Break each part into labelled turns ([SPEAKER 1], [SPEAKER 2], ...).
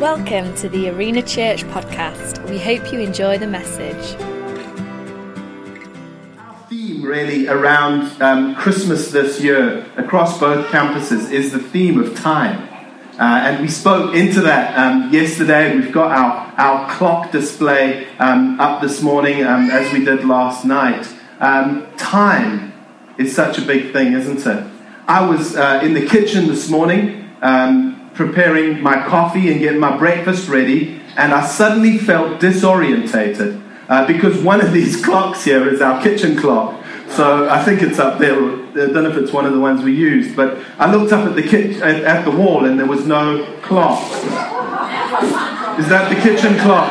[SPEAKER 1] Welcome to the Arena Church podcast. We hope you enjoy the message.
[SPEAKER 2] Our theme, really, around um, Christmas this year across both campuses is the theme of time. Uh, and we spoke into that um, yesterday. We've got our, our clock display um, up this morning um, as we did last night. Um, time is such a big thing, isn't it? I was uh, in the kitchen this morning um, preparing my coffee and getting my breakfast ready, and I suddenly felt disorientated uh, because one of these clocks here is our kitchen clock. So I think it's up there. I don't know if it's one of the ones we used, but I looked up at the kitchen, at, at the wall and there was no clock. Is that the kitchen clock?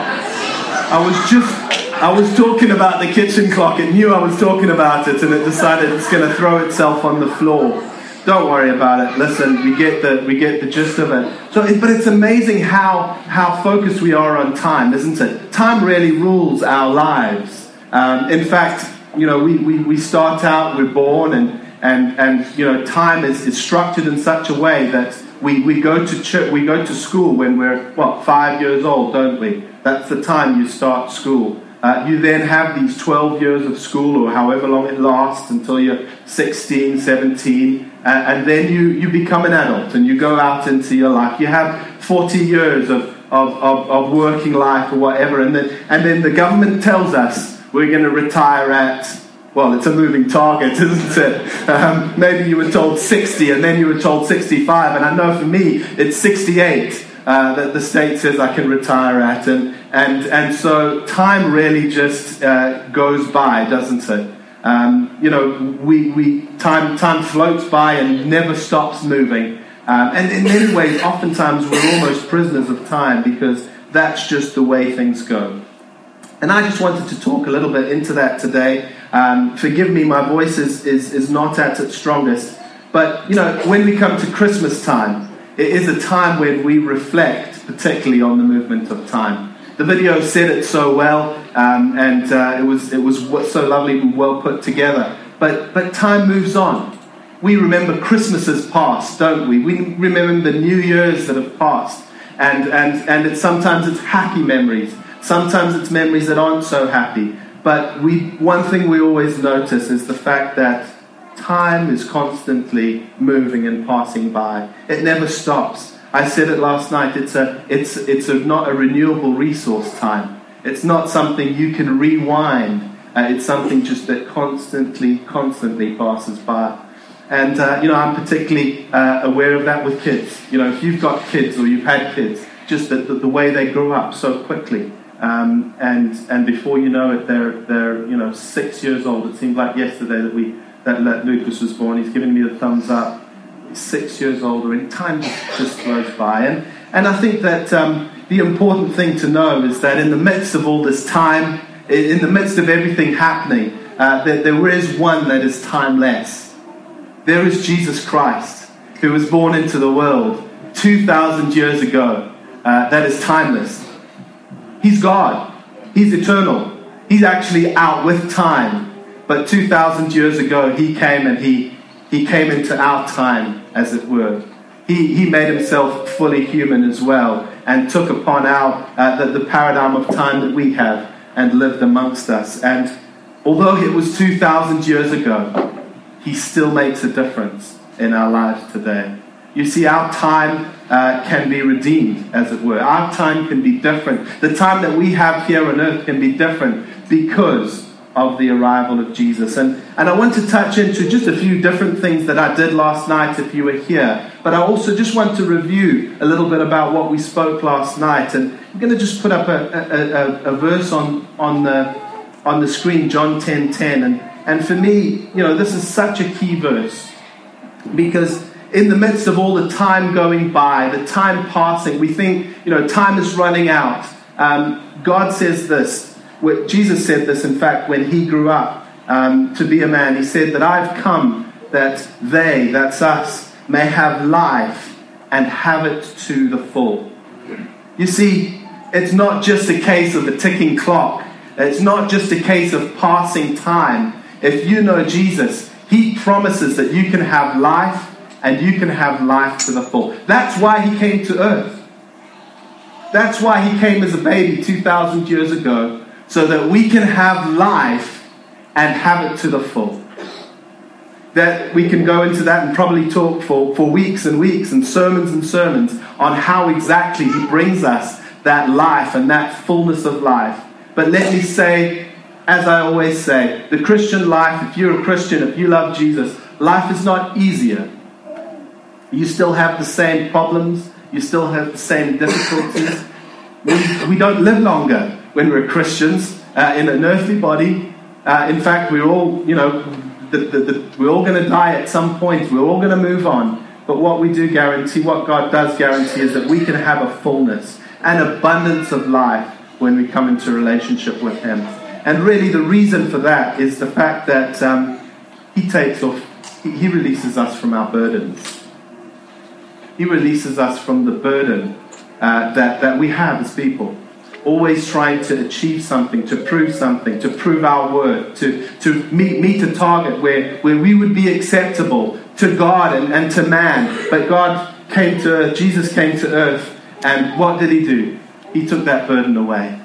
[SPEAKER 2] I was just I was talking about the kitchen clock. It knew I was talking about it, and it decided it's going to throw itself on the floor. Don't worry about it. Listen, we get the we get the gist of it. So, but it's amazing how how focused we are on time, isn't it? Time really rules our lives. Um, in fact, you know, we, we, we start out, we're born, and and and you know, time is, is structured in such a way that we, we go to church, we go to school when we're what five years old, don't we? That's the time you start school. Uh, you then have these 12 years of school, or however long it lasts, until you're 16, 17, uh, and then you, you become an adult and you go out into your life. You have 40 years of, of, of, of working life or whatever, and then, and then the government tells us we're going to retire at well, it's a moving target, isn't it? Um, maybe you were told 60 and then you were told 65, and I know for me it's 68 uh, that the state says I can retire at, and, and, and so time really just uh, goes by, doesn't it? Um, you know, we, we, time, time floats by and never stops moving. Um, and in many ways, oftentimes we're almost prisoners of time because that's just the way things go. And I just wanted to talk a little bit into that today. Um, forgive me, my voice is, is, is not at its strongest. But, you know, when we come to Christmas time, it is a time when we reflect particularly on the movement of time. The video said it so well, um, and uh, it was, it was so lovely and well put together. But, but time moves on. We remember Christmases past, don't we? We remember the New Years that have passed. And, and, and it's, sometimes it's happy memories. Sometimes it's memories that aren't so happy. But we, one thing we always notice is the fact that time is constantly moving and passing by. It never stops. I said it last night. It's, a, it's, it's a, not a renewable resource time. It's not something you can rewind. Uh, it's something just that constantly, constantly passes by. And, uh, you know, I'm particularly uh, aware of that with kids. You know, if you've got kids or you've had kids, just the, the, the way they grow up so quickly. Um, and and before you know it, they're they're you know six years old. It seemed like yesterday that we that, that Lucas was born. He's giving me the thumbs up. He's six years older, and time just, flows by. And and I think that um, the important thing to know is that in the midst of all this time, in the midst of everything happening, uh, that there is one that is timeless. There is Jesus Christ, who was born into the world two thousand years ago. Uh, that is timeless. He's God. He's eternal. He's actually out with time. But 2,000 years ago, he came and he, he came into our time, as it were. He, he made himself fully human as well and took upon our, uh, the, the paradigm of time that we have and lived amongst us. And although it was 2,000 years ago, he still makes a difference in our lives today. You see, our time uh, can be redeemed, as it were. Our time can be different. The time that we have here on earth can be different because of the arrival of Jesus. And, and I want to touch into just a few different things that I did last night if you were here. But I also just want to review a little bit about what we spoke last night. And I'm going to just put up a, a, a, a verse on, on, the, on the screen, John 10 10. And, and for me, you know, this is such a key verse because in the midst of all the time going by, the time passing, we think, you know, time is running out. Um, God says this. Jesus said this, in fact, when he grew up um, to be a man. He said that I've come that they, that's us, may have life and have it to the full. You see, it's not just a case of a ticking clock. It's not just a case of passing time. If you know Jesus, he promises that you can have life and you can have life to the full. That's why he came to earth. That's why he came as a baby 2,000 years ago, so that we can have life and have it to the full. That we can go into that and probably talk for, for weeks and weeks and sermons and sermons on how exactly he brings us that life and that fullness of life. But let me say, as I always say, the Christian life, if you're a Christian, if you love Jesus, life is not easier. You still have the same problems, you still have the same difficulties. We, we don't live longer when we're Christians uh, in an earthly body. Uh, in fact, we're all, you know, the, the, the, we're all going to die at some point. We're all going to move on. But what we do guarantee, what God does guarantee, is that we can have a fullness, an abundance of life when we come into relationship with Him. And really, the reason for that is the fact that um, He takes off, he, releases us from our burdens. He releases us from the burden uh, that, that we have as people. Always trying to achieve something, to prove something, to prove our worth, to, to meet, meet a target where, where we would be acceptable to God and, and to man. But God came to earth, Jesus came to earth, and what did he do? He took that burden away.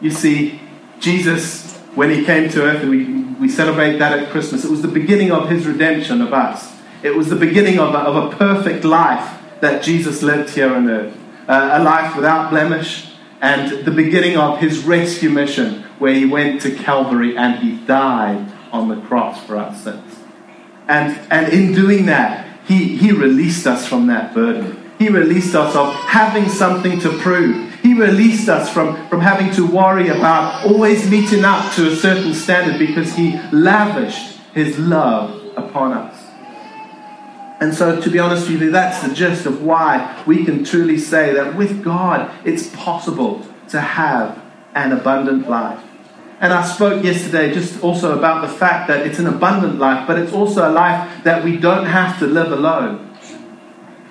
[SPEAKER 2] You see, Jesus, when he came to earth, and we, we celebrate that at Christmas, it was the beginning of his redemption of us. It was the beginning of a, of a perfect life that Jesus lived here on earth. Uh, a life without blemish, and the beginning of his rescue mission, where he went to Calvary and he died on the cross for our sins. And, and in doing that, he, he released us from that burden. He released us of having something to prove. He released us from, from having to worry about always meeting up to a certain standard because he lavished his love upon us. And so, to be honest with you, that's the gist of why we can truly say that with God, it's possible to have an abundant life. And I spoke yesterday just also about the fact that it's an abundant life, but it's also a life that we don't have to live alone.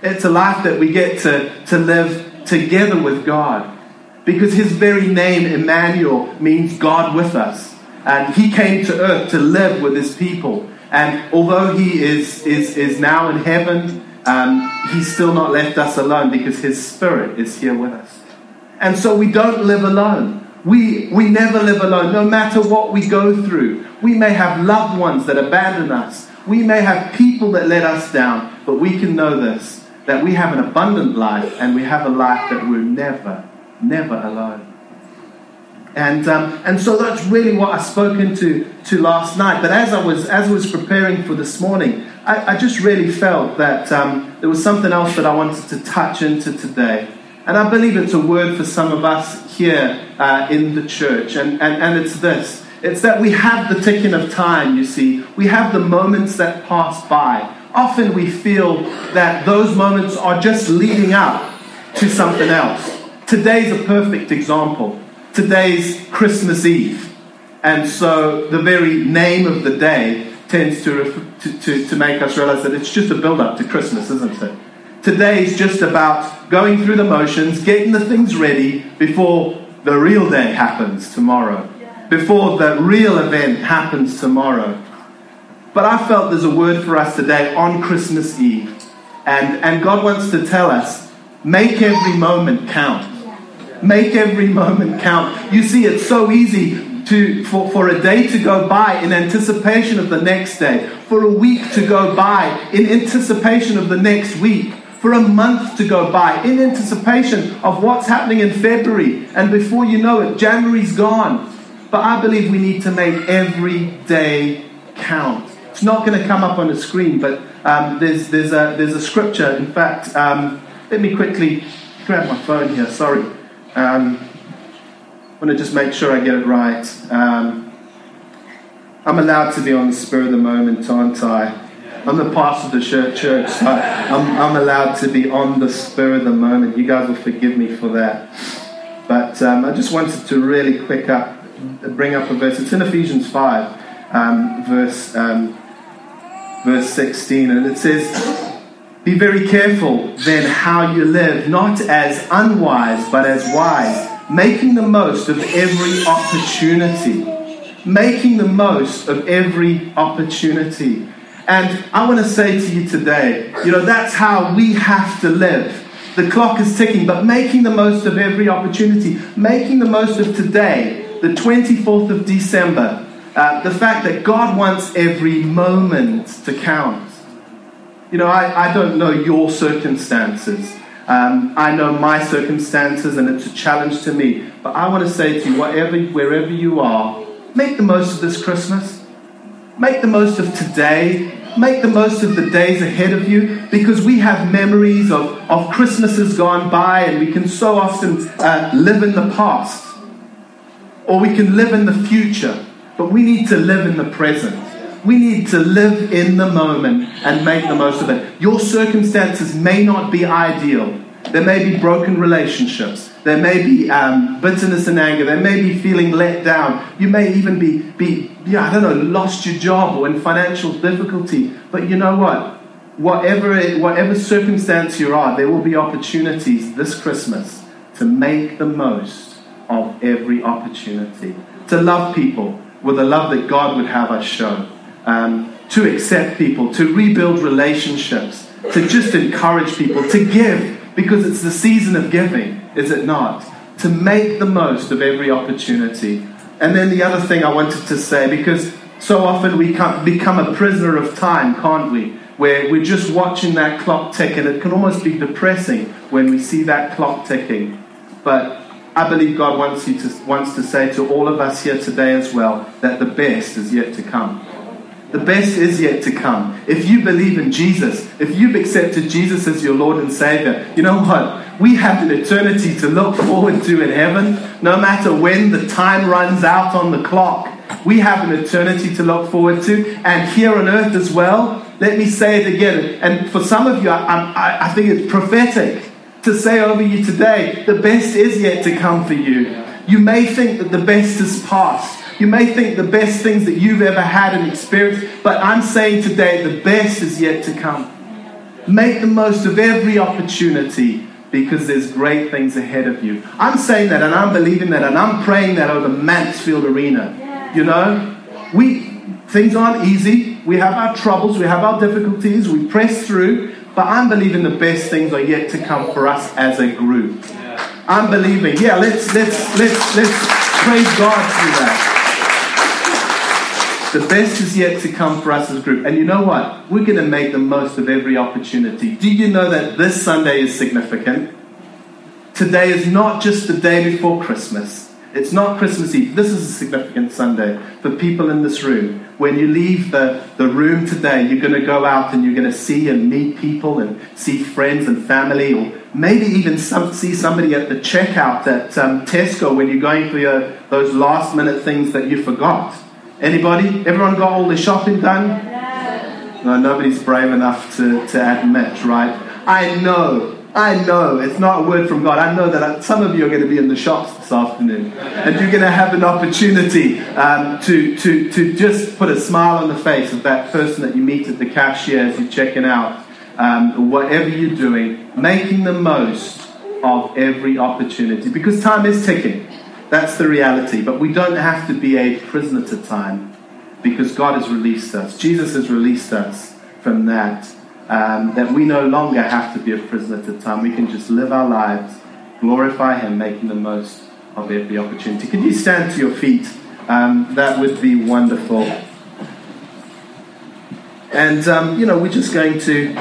[SPEAKER 2] It's a life that we get to, to live together with God. Because his very name, Emmanuel, means God with us. And he came to earth to live with his people. And although he is, is, is now in heaven, um, he's still not left us alone because his spirit is here with us. And so we don't live alone. We, we never live alone, no matter what we go through. We may have loved ones that abandon us. We may have people that let us down, but we can know this that we have an abundant life and we have a life that we're never, never alone. And, um, and so that's really what I spoke into to last night. But as I was, as I was preparing for this morning, I, I just really felt that um, there was something else that I wanted to touch into today. And I believe it's a word for some of us here uh, in the church. And, and, and it's this it's that we have the ticking of time, you see. We have the moments that pass by. Often we feel that those moments are just leading up to something else. Today's a perfect example today's Christmas Eve. And so the very name of the day tends to, to, to, to make us realize that it's just a build up to Christmas, isn't it? Today is just about going through the motions, getting the things ready before the real day happens tomorrow, before the real event happens tomorrow. But I felt there's a word for us today on Christmas Eve. And, and God wants to tell us make every moment count. Make every moment count. You see, it's so easy to, for, for a day to go by in anticipation of the next day, for a week to go by in anticipation of the next week, for a month to go by in anticipation of what's happening in February. And before you know it, January's gone. But I believe we need to make every day count. It's not going to come up on the screen, but um, there's, there's, a, there's a scripture. In fact, um, let me quickly grab my phone here, sorry. Um, I want to just make sure I get it right. Um, I'm allowed to be on the spur of the moment, aren't I? I'm the pastor of the church, church so I'm, I'm allowed to be on the spur of the moment. You guys will forgive me for that. But um, I just wanted to really quick up, bring up a verse. It's in Ephesians 5, um, verse, um, verse 16, and it says, be very careful then how you live, not as unwise, but as wise, making the most of every opportunity. Making the most of every opportunity. And I want to say to you today, you know, that's how we have to live. the clock is ticking, but making the most of every opportunity, making the most of today, the 24th of December, uh, the fact that God wants every moment to count. You know, I, I don't know your circumstances. Um, I know my circumstances, and it's a challenge to me. But I want to say to you, whatever, wherever you are, make the most of this Christmas. Make the most of today. Make the most of the days ahead of you because we have memories of, of Christmases gone by, and we can so often uh, live in the past or we can live in the future, but we need to live in the present. We need to live in the moment and make the most of it. Your circumstances may not be ideal. There may be broken relationships. There may be um, bitterness and anger. There may be feeling let down. You may even be, be, yeah, I don't know, lost your job or in financial difficulty. But you know what? Whatever, it, whatever circumstance you are, there will be opportunities this Christmas to make the most of every opportunity. To love people with the love that God would have us show. Um, to accept people, to rebuild relationships, to just encourage people, to give, because it's the season of giving, is it not? To make the most of every opportunity. And then the other thing I wanted to say, because so often we become a prisoner of time, can't we? Where we're just watching that clock tick, and it can almost be depressing when we see that clock ticking. But I believe God wants, you to, wants to say to all of us here today as well that the best is yet to come. The best is yet to come. If you believe in Jesus, if you've accepted Jesus as your Lord and Savior, you know what? We have an eternity to look forward to in heaven. No matter when the time runs out on the clock, we have an eternity to look forward to. And here on earth as well, let me say it again. And for some of you, I, I, I think it's prophetic to say over you today the best is yet to come for you. You may think that the best is past. You may think the best things that you've ever had and experienced, but I'm saying today the best is yet to come. Make the most of every opportunity because there's great things ahead of you. I'm saying that and I'm believing that and I'm praying that over Mansfield Arena. You know, we things aren't easy. We have our troubles, we have our difficulties, we press through, but I'm believing the best things are yet to come for us as a group. Yeah. I'm believing. Yeah, let's let's let's let's praise God through that. The best is yet to come for us as a group. And you know what? We're going to make the most of every opportunity. Do you know that this Sunday is significant? Today is not just the day before Christmas. It's not Christmas Eve. This is a significant Sunday for people in this room. When you leave the, the room today, you're going to go out and you're going to see and meet people and see friends and family, or maybe even some, see somebody at the checkout at um, Tesco when you're going for your, those last minute things that you forgot. Anybody? Everyone got all the shopping done? No, nobody's brave enough to, to admit, right? I know I know it's not a word from God. I know that some of you are going to be in the shops this afternoon, and you're going to have an opportunity um, to, to, to just put a smile on the face of that person that you meet at the cashier as you're checking out. Um, whatever you're doing, making the most of every opportunity because time is ticking. That's the reality. But we don't have to be a prisoner to time because God has released us. Jesus has released us from that um, that we no longer have to be a prisoner to time. We can just live our lives, glorify Him, making the most of every opportunity. Could you stand to your feet? Um, that would be wonderful. And, um, you know, we're just going to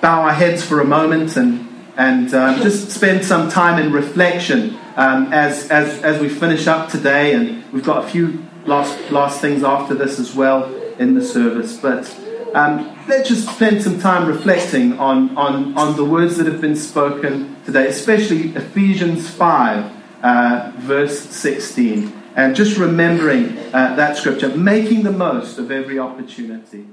[SPEAKER 2] bow our heads for a moment and, and um, just spend some time in reflection um, as, as, as we finish up today. And we've got a few last, last things after this as well in the service. But um, let's just spend some time reflecting on, on, on the words that have been spoken today, especially Ephesians 5, uh, verse 16. And just remembering uh, that scripture, making the most of every opportunity.